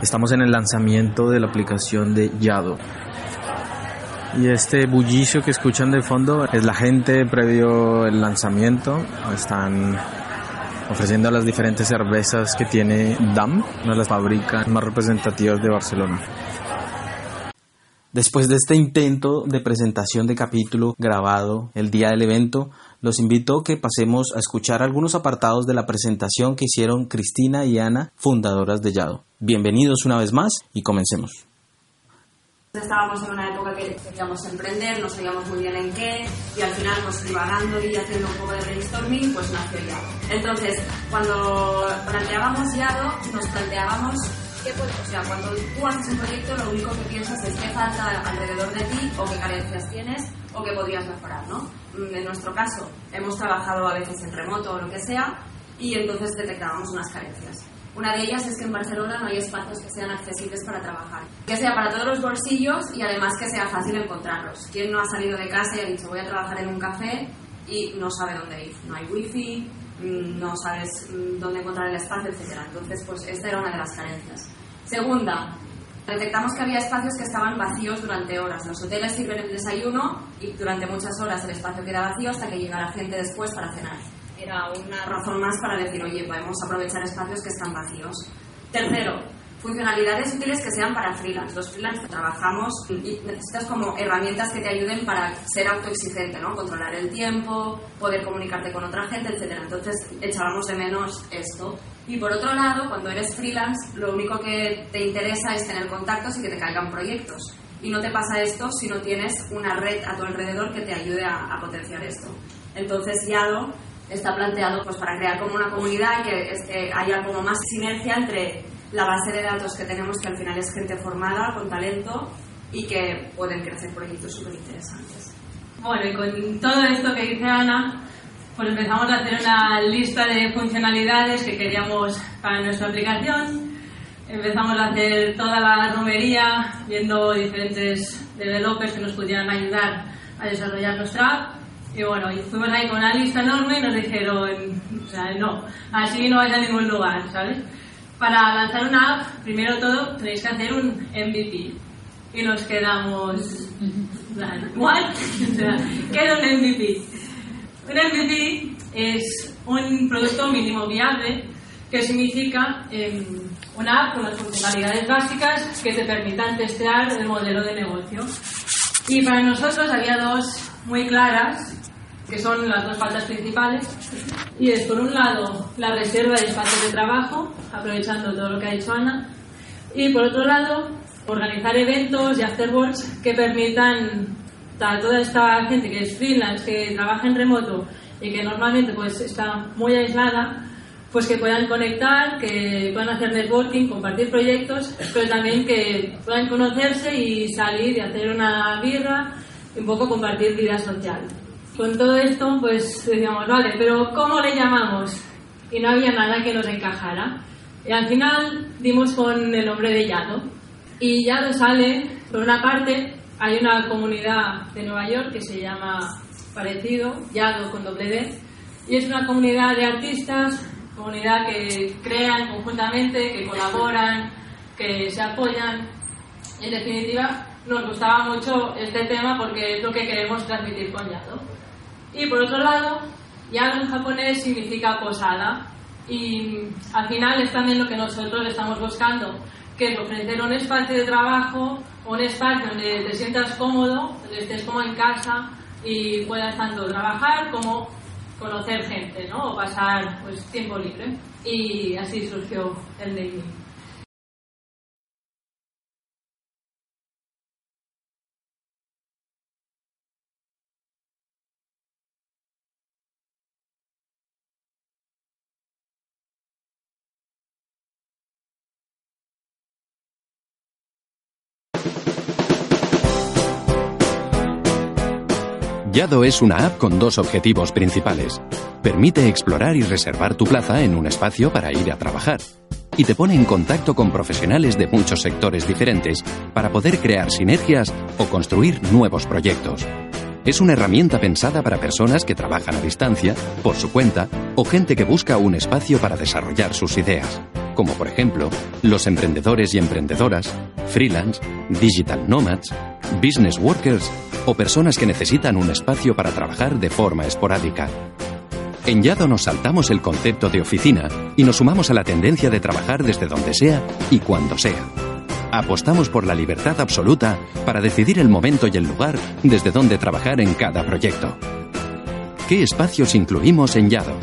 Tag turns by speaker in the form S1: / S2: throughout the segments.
S1: Estamos en el lanzamiento de la aplicación de Yado. Y este bullicio que escuchan de fondo es la gente previo el lanzamiento. Están ofreciendo las diferentes cervezas que tiene DAM, una de las fábricas más representativas de Barcelona. Después de este intento de presentación de capítulo grabado el día del evento, los invito a que pasemos a escuchar algunos apartados de la presentación que hicieron Cristina y Ana, fundadoras de Yado. Bienvenidos una vez más y comencemos.
S2: Estábamos en una época que queríamos emprender, no sabíamos muy bien en qué, y al final, pues divagando y haciendo un poco de brainstorming, pues nació Yado. Entonces, cuando planteábamos Yado, nos planteábamos qué puede, o sea, cuando tú haces un proyecto, lo único que piensas es qué falta alrededor de ti, o qué carencias tienes, o qué podrías mejorar, ¿no? Mm, en nuestro caso, hemos trabajado a veces en remoto o lo que sea, y entonces detectábamos unas carencias. Una de ellas es que en Barcelona no hay espacios que sean accesibles para trabajar. Que sea para todos los bolsillos y además que sea fácil encontrarlos. ¿Quién no ha salido de casa y ha dicho voy a trabajar en un café y no sabe dónde ir? No hay wifi, mm, no sabes mm, dónde encontrar el espacio, etc. Entonces, pues esta era una de las carencias. Segunda, detectamos que había espacios que estaban vacíos durante horas. Los hoteles sirven el desayuno y durante muchas horas el espacio queda vacío hasta que llega la gente después para cenar era una razón más para decir, oye, podemos aprovechar espacios que están vacíos. Tercero, funcionalidades útiles que sean para freelance. Los freelance trabajamos y necesitas como herramientas que te ayuden para ser autoexigente, ¿no? Controlar el tiempo, poder comunicarte con otra gente, etc. Entonces echábamos de menos esto. Y por otro lado, cuando eres freelance, lo único que te interesa es tener contactos y que te caigan proyectos. Y no te pasa esto si no tienes una red a tu alrededor que te ayude a, a potenciar esto. Entonces, Yado está planteado pues para crear como una comunidad y que, haya como más sinergia entre la base de datos que tenemos, que al final es gente formada, con talento y que pueden crecer proyectos súper interesantes.
S3: Bueno, y con todo esto que dice Ana, pues empezamos a hacer una lista de funcionalidades que queríamos para nuestra aplicación. Empezamos a hacer toda la romería, viendo diferentes developers que nos pudieran ayudar a desarrollar nuestra app y bueno, y fuimos ahí con una lista enorme y nos dijeron, o sea, no, así no vais a ningún lugar, ¿sabes? Para lanzar una app, primero todo, tenéis que hacer un MVP. Y nos quedamos, ¿what? ¿Qué es un MVP? Un MVP es un producto mínimo viable que significa em, una app con las funcionalidades básicas que te permitan testear el modelo de negocio. Y para nosotros había dos muy claras que son las dos faltas principales. Y es, por un lado, la reserva de espacios de trabajo, aprovechando todo lo que ha dicho Ana. Y por otro lado, organizar eventos y afterworks que permitan a toda esta gente que es freelance, que trabaja en remoto y que normalmente pues está muy aislada, pues que puedan conectar, que puedan hacer networking, compartir proyectos, pero también que puedan conocerse y salir y hacer una birra y un poco compartir vida social con todo esto, pues decíamos, vale, pero ¿cómo le llamamos? Y no había nada que nos encajara. Y al final dimos con el nombre de Yado. Y Yado sale, por una parte, hay una comunidad de Nueva York que se llama parecido, Yado con doble D, y es una comunidad de artistas, comunidad que crean conjuntamente, que colaboran, que se apoyan. En definitiva, nos gustaba mucho este tema porque es lo que queremos transmitir con Yado. Y por otro lado, Yado en japonés significa posada. Y al final es también lo que nosotros estamos buscando, que es ofrecer un espacio de trabajo, un espacio donde te sientas cómodo, donde estés como en casa y puedas tanto trabajar como conocer gente, ¿no? O pasar pues, tiempo libre. Y así surgió el naming.
S4: Yado es una app con dos objetivos principales. Permite explorar y reservar tu plaza en un espacio para ir a trabajar. Y te pone en contacto con profesionales de muchos sectores diferentes para poder crear sinergias o construir nuevos proyectos. Es una herramienta pensada para personas que trabajan a distancia, por su cuenta, o gente que busca un espacio para desarrollar sus ideas. como por ejemplo los emprendedores y emprendedoras, freelance, digital nomads, business workers o personas que necesitan un espacio para trabajar de forma esporádica. En Yado nos saltamos el concepto de oficina y nos sumamos a la tendencia de trabajar desde donde sea y cuando sea. Apostamos por la libertad absoluta para decidir el momento y el lugar desde donde trabajar en cada proyecto. ¿Qué espacios incluimos en Yado?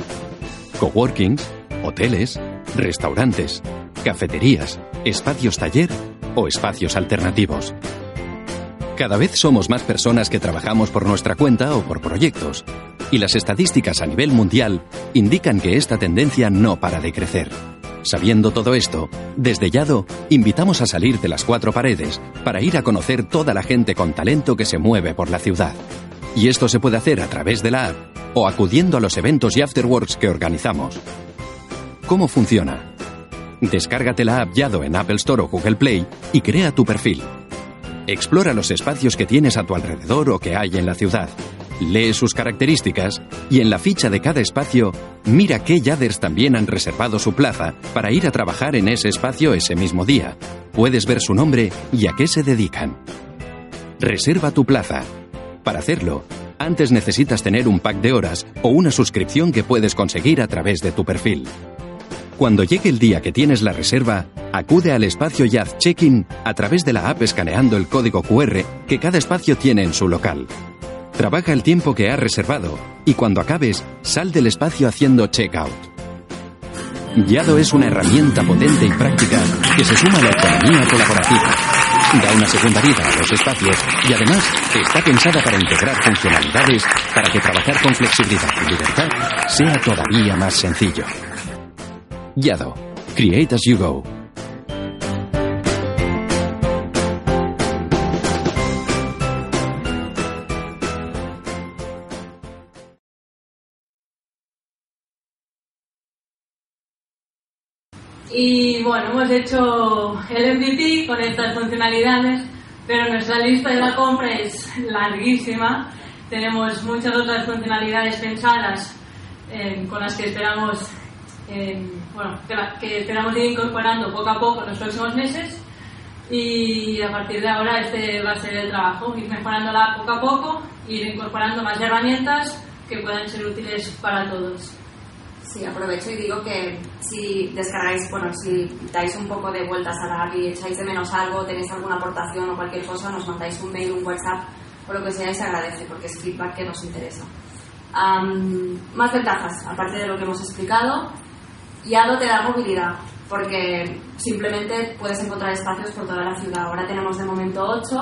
S4: Coworkings, hoteles, restaurantes, cafeterías, espacios taller o espacios alternativos. Cada vez somos más personas que trabajamos por nuestra cuenta o por proyectos, y las estadísticas a nivel mundial indican que esta tendencia no para de crecer. Sabiendo todo esto, desde Yado invitamos a salir de las cuatro paredes para ir a conocer toda la gente con talento que se mueve por la ciudad. Y esto se puede hacer a través de la app o acudiendo a los eventos y afterworks que organizamos. ¿Cómo funciona? Descárgate la app Yado en Apple Store o Google Play y crea tu perfil. Explora los espacios que tienes a tu alrededor o que hay en la ciudad. Lee sus características y en la ficha de cada espacio mira qué Yaders también han reservado su plaza para ir a trabajar en ese espacio ese mismo día. Puedes ver su nombre y a qué se dedican. Reserva tu plaza. Para hacerlo, antes necesitas tener un pack de horas o una suscripción que puedes conseguir a través de tu perfil. Cuando llegue el día que tienes la reserva, acude al espacio Yad Check-in a través de la app escaneando el código QR que cada espacio tiene en su local. Trabaja el tiempo que has reservado y cuando acabes, sal del espacio haciendo check-out. Yado es una herramienta potente y práctica que se suma a la economía colaborativa. Da una segunda vida a los espacios y además está pensada para integrar funcionalidades para que trabajar con flexibilidad y libertad sea todavía más sencillo. Yado. Create as you go.
S3: Y bueno, hemos hecho el MVP con estas funcionalidades, pero nuestra lista de la compra es larguísima. Tenemos muchas otras funcionalidades pensadas eh, con las que esperamos, eh, bueno, que, la- que esperamos ir incorporando poco a poco en los próximos meses. Y a partir de ahora este va a ser el trabajo, ir mejorándola poco a poco, ir incorporando más herramientas que puedan ser útiles para todos.
S2: Sí, aprovecho y digo que si descargáis, bueno, si dais un poco de vueltas a la app y echáis de menos algo, tenéis alguna aportación o cualquier cosa, nos mandáis un mail, un WhatsApp o lo que sea y se agradece porque es feedback que nos interesa. Am, más ventajas, aparte de lo que hemos explicado, Yado te da movilidad porque simplemente puedes encontrar espacios por toda la ciudad. Ahora tenemos de momento 8,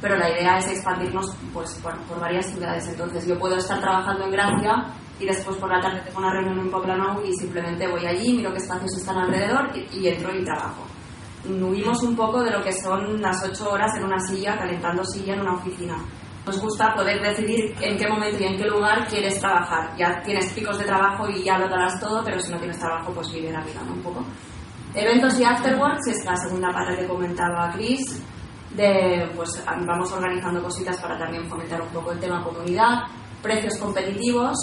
S2: pero la idea es expandirnos pues, por, por varias ciudades. Entonces yo puedo estar trabajando en Gracia y después por la tarde tengo una reunión en Poblenou y simplemente voy allí, miro qué espacios están alrededor y, entro y trabajo. Huimos un poco de lo que son las 8 horas en una silla, calentando silla en una oficina. Nos gusta poder decidir en qué momento y en qué lugar quieres trabajar. Ya tienes picos de trabajo y ya lo darás todo, pero si no tienes trabajo, pues vive la vida ¿no? un poco. Eventos y afterworks es la segunda parte que comentaba Chris. De, pues vamos organizando cositas para también fomentar un poco el tema comunidad, precios competitivos.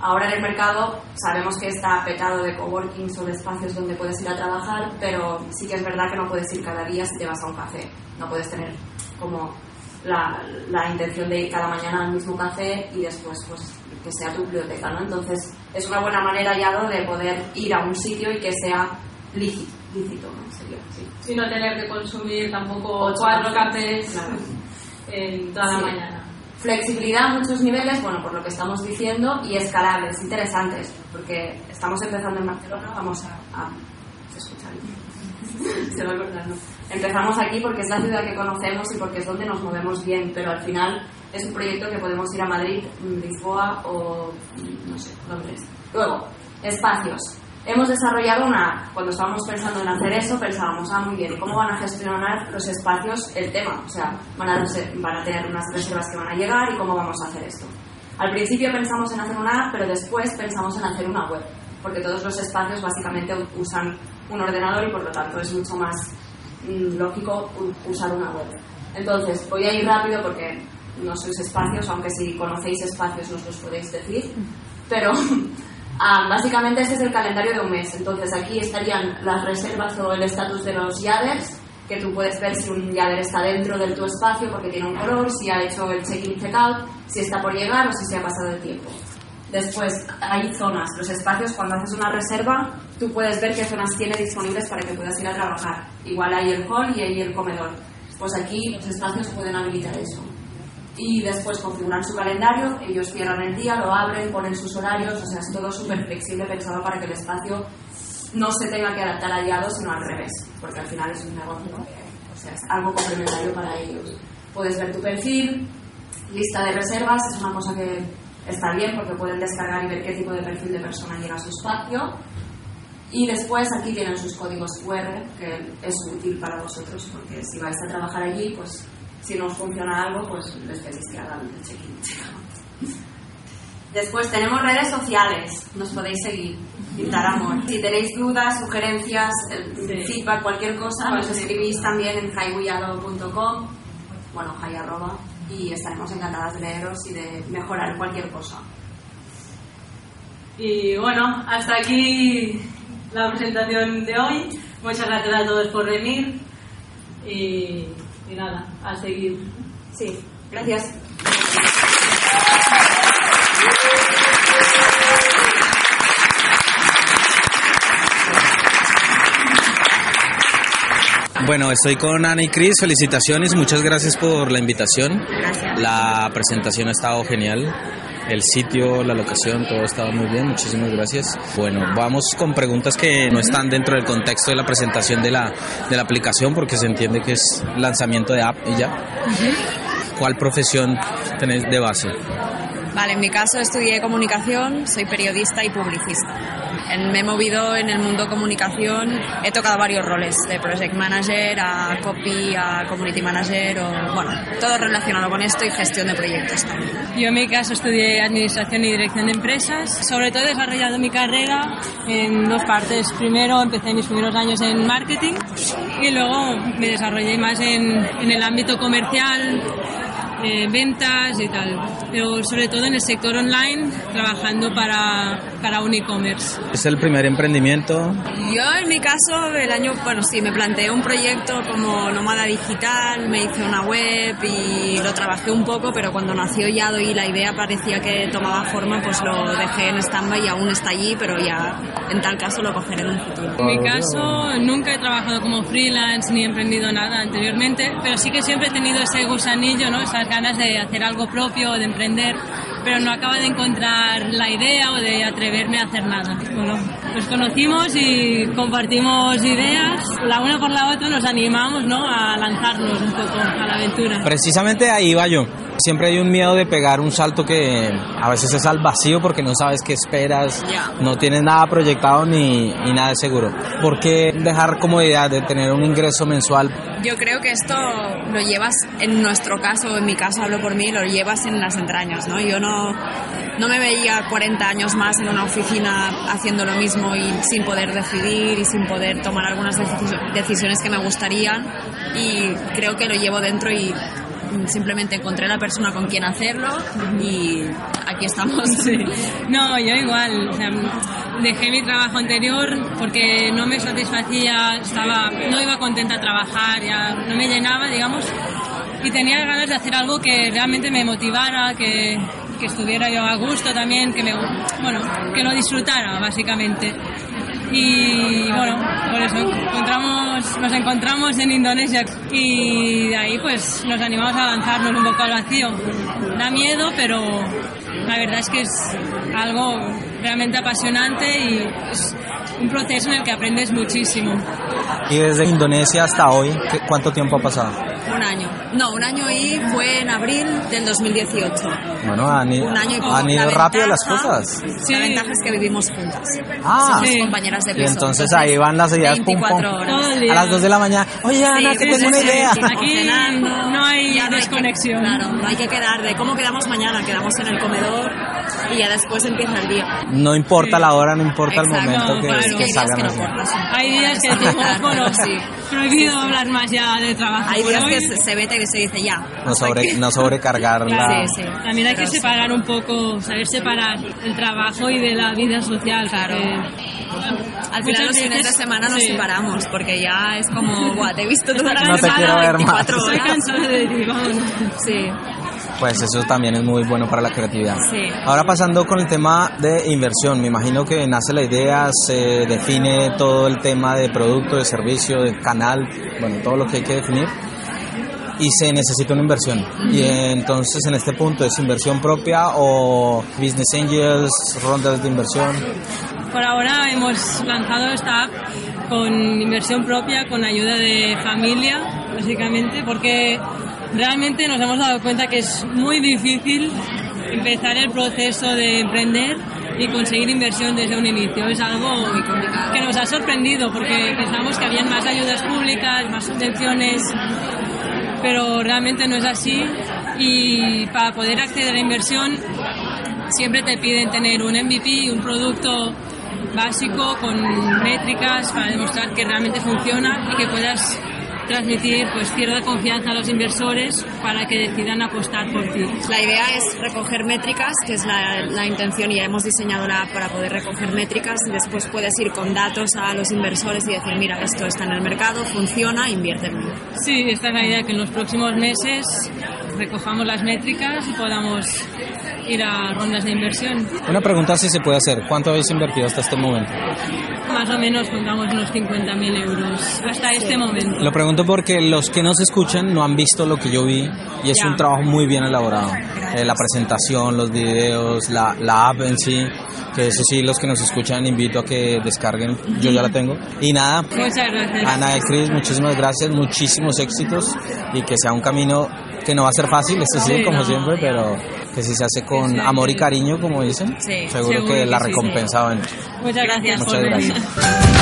S2: Ahora en el mercado sabemos que está petado de coworkings o de espacios donde puedes ir a trabajar, pero sí que es verdad que no puedes ir cada día si te vas a un café. No puedes tener como la, la intención de ir cada mañana al mismo café y después pues que sea tu biblioteca, ¿no? Entonces es una buena manera ya ¿no? de poder ir a un sitio y que sea lícito, lícito ¿no? Sería, sí.
S3: Y no tener que consumir tampoco
S2: Ocho
S3: cuatro cafés,
S2: claro.
S3: en toda la mañana.
S2: Flexibilidad a muchos niveles, bueno, por lo que estamos diciendo, y escalables, interesantes, porque estamos empezando en Barcelona, vamos a... a ¿Se escucha bien? Se va a cortar, ¿no? Empezamos aquí porque es la ciudad que conocemos y porque es donde nos movemos bien, pero al final es un proyecto que podemos ir a Madrid, Lisboa o, no sé, Londres. Luego, espacios. Hemos desarrollado una app. Cuando estábamos pensando en hacer eso, pensábamos, ah, muy bien, ¿y cómo van a gestionar los espacios el tema? O sea, van a, van a tener unas reservas que van a llegar y cómo vamos a hacer esto. Al principio pensamos en hacer una app, pero después pensamos en hacer una web, porque todos los espacios básicamente usan un ordenador y por lo tanto es mucho más lógico usar una web. Entonces, voy a ir rápido porque no sois espacios, aunque si conocéis espacios nos los podéis decir, pero Ah, básicamente este es el calendario de un mes, entonces aquí estarían las reservas o el estatus de los yaders, que tú puedes ver si un yader está dentro de tu espacio porque tiene un color, si ha hecho el check-in check-out, si está por llegar o si se ha pasado el tiempo. Después hay zonas, los espacios, cuando haces una reserva, tú puedes ver qué zonas tiene disponibles para que puedas ir a trabajar. Igual hay el hall y hay el comedor. Pues aquí los espacios pueden habilitar eso. Y después configurar su calendario, ellos cierran el día, lo abren, ponen sus horarios, o sea, es todo súper flexible pensado para que el espacio no se tenga que adaptar al guiado, sino al revés, porque al final es un negocio, o sea, es algo complementario para ellos. Puedes ver tu perfil, lista de reservas, es una cosa que está bien porque pueden descargar y ver qué tipo de perfil de persona llega a su espacio. Y después aquí tienen sus códigos QR, que es útil para vosotros porque si vais a trabajar allí, pues si no os funciona algo, pues les pedís que hagan el check-in. Después tenemos redes sociales, nos podéis seguir. Pintar amor. Si tenéis dudas, sugerencias, feedback, cualquier cosa, nos escribís también en highwayado.com, bueno, arroba, y estaremos encantadas de leeros y de mejorar cualquier cosa.
S3: Y bueno, hasta aquí la presentación de hoy. Muchas gracias a todos por venir y, y nada, a seguir.
S2: Sí, gracias.
S1: Bueno, estoy con Ana y Cris, felicitaciones, muchas gracias por la invitación.
S2: Gracias.
S1: La presentación ha estado genial, el sitio, la locación, todo ha estado muy bien, muchísimas gracias. Bueno, vamos con preguntas que no están dentro del contexto de la presentación de la, de la aplicación porque se entiende que es lanzamiento de app y ya. ¿Cuál profesión tenéis de base?
S5: Vale, en mi caso estudié comunicación, soy periodista y publicista. Me he movido en el mundo comunicación, he tocado varios roles, de project manager a copy, a community manager, o bueno, todo relacionado con esto y gestión de proyectos también.
S3: Yo en mi caso estudié Administración y Dirección de Empresas. Sobre todo he desarrollado mi carrera en dos partes. Primero empecé mis primeros años en marketing y luego me desarrollé más en, en el ámbito comercial, eh, ventas y tal. Pero sobre todo en el sector online, trabajando para, para un e-commerce.
S1: ¿Es el primer emprendimiento?
S5: Yo en mi caso, el año, bueno, sí, me planteé un proyecto como nómada digital, me hice una web y lo trabajé un poco, pero cuando nació Yado y la idea parecía que tomaba forma, pues lo dejé en stand-by y aún está allí, pero ya en tal caso lo cogeré en un futuro.
S3: En mi caso, nunca he trabajado como freelance ni he emprendido nada anteriormente, pero sí que siempre he tenido ese gusanillo, ¿no? esas ganas de hacer algo propio, de emprender, pero no acaba de encontrar la idea o de atreverme a hacer nada. Bueno, nos conocimos y compartimos ideas, la una por la otra nos animamos ¿no? a lanzarnos un poco a la aventura.
S1: Precisamente ahí va yo. Siempre hay un miedo de pegar un salto que a veces es al vacío porque no sabes qué esperas, no tienes nada proyectado ni, ni nada de seguro. ¿Por qué dejar comodidad de tener un ingreso mensual?
S5: Yo creo que esto lo llevas, en nuestro caso, en mi caso hablo por mí, lo llevas en las entrañas, ¿no? Yo no, no me veía 40 años más en una oficina haciendo lo mismo y sin poder decidir y sin poder tomar algunas deci- decisiones que me gustarían y creo que lo llevo dentro y simplemente encontré la persona con quien hacerlo y aquí estamos.
S3: No, yo igual. Dejé mi trabajo anterior porque no me satisfacía, estaba, no iba contenta a trabajar, ya no me llenaba, digamos, y tenía ganas de hacer algo que realmente me motivara, que, que estuviera yo a gusto también, que me, bueno, que lo disfrutara, básicamente. Y bueno, por eso encontramos, nos encontramos en Indonesia y de ahí pues nos animamos a lanzarnos un poco al vacío. Da miedo, pero la verdad es que es algo realmente apasionante y es un proceso en el que aprendes muchísimo.
S1: Y desde Indonesia hasta hoy, ¿qué- ¿cuánto tiempo ha pasado?
S5: Año. No, un año y fue en abril del 2018.
S1: Bueno, han, i-
S5: Un año y poco.
S1: han ido
S5: La
S1: rápido las
S5: ventaja-
S1: cosas.
S5: La ventaja es que vivimos juntas.
S1: Ah,
S5: Somos
S3: Sí.
S5: compañeras de
S1: y
S5: piso.
S1: entonces ahí van las ideas pum, pum.
S5: 24 horas.
S1: A las 2 de la mañana, oye Ana,
S5: Sí,
S1: que
S5: sí,
S1: tengo
S5: sí,
S1: una
S5: sí,
S1: idea.
S5: sí.
S3: Aquí no hay
S5: Ya no hay que-
S3: desconexión.
S5: claro, no hay que quedar de cómo quedamos mañana, quedamos en el comedor y ya después empieza el día.
S1: No importa la hora, no importa el
S5: Exacto,
S1: momento que,
S3: claro.
S1: que
S5: Hay días
S1: salgan
S5: que no.
S3: Hay días que decimos, bueno,
S5: sí.
S3: prohibido hablar más ya de trabajo.
S5: Hay días
S3: hoy.
S5: que se, se vete que se dice ya.
S1: No, sobre, no sobrecargar la...
S5: Sí, sí.
S3: También hay que
S5: Pero sí.
S3: separar un poco, saber separar el trabajo y de la vida social.
S5: Claro. Al
S3: muchas
S5: final los fines de semana nos
S3: sí.
S5: separamos porque ya es como, guau, te he visto toda la
S1: No te
S5: semana,
S1: quiero ver más.
S5: 24
S3: Estoy
S5: horas.
S3: cansada de decir, vámonos.
S5: Sí,
S1: Pues eso también es muy bueno para la creatividad.
S5: Sí.
S1: Ahora pasando con el tema de inversión, me imagino que nace la idea, se define todo el tema de producto, de servicio, de canal, bueno, todo lo que hay que definir y se necesita una inversión. Y entonces en este punto es inversión propia o business angels, rondas de inversión.
S3: Por ahora hemos lanzado esta app con inversión propia, con ayuda de familia, básicamente, porque realmente nos hemos dado cuenta que es muy difícil empezar el proceso de emprender y conseguir inversión desde un inicio. Es algo que nos ha sorprendido porque pensamos que habían más ayudas públicas, más subvenciones, pero realmente no es así y para poder acceder a inversión siempre te piden tener un MVP, un producto básico con métricas para demostrar que realmente funciona y que puedas transmitir pues cierta confianza a los inversores para que decidan apostar por ti.
S5: La idea es recoger métricas, que es la, la intención, y ya hemos diseñado la app para poder recoger métricas. Después puedes ir con datos a los inversores y decir, mira, esto está en el mercado, funciona, invierte en mí.
S3: Sí, esta es la idea, que en los próximos meses recojamos las métricas y podamos ir a rondas de inversión.
S1: Una pregunta si se puede hacer, ¿cuánto habéis invertido hasta este momento?
S3: Más o menos contamos unos 50.000 euros hasta este momento.
S1: Lo pregunto porque los que nos escuchan no han visto lo que yo vi y es
S5: Ya.
S1: un trabajo muy bien elaborado. Eh, la presentación, los videos, la, la app en sí, que eso sí, los que nos escuchan invito a que descarguen, yo ya la tengo. Y nada,
S3: Muchas gracias.
S1: Ana y Cris, muchísimas gracias, muchísimos éxitos y que sea un camino que no va a ser fácil, eso sí,
S3: Sí,
S1: como
S3: no.
S1: siempre, pero que si se hace con amor y cariño, como dicen,
S5: Sí,
S1: seguro
S3: seguro
S1: que la recompensa va a venir.
S3: Muchas gracias
S1: Muchas gracias.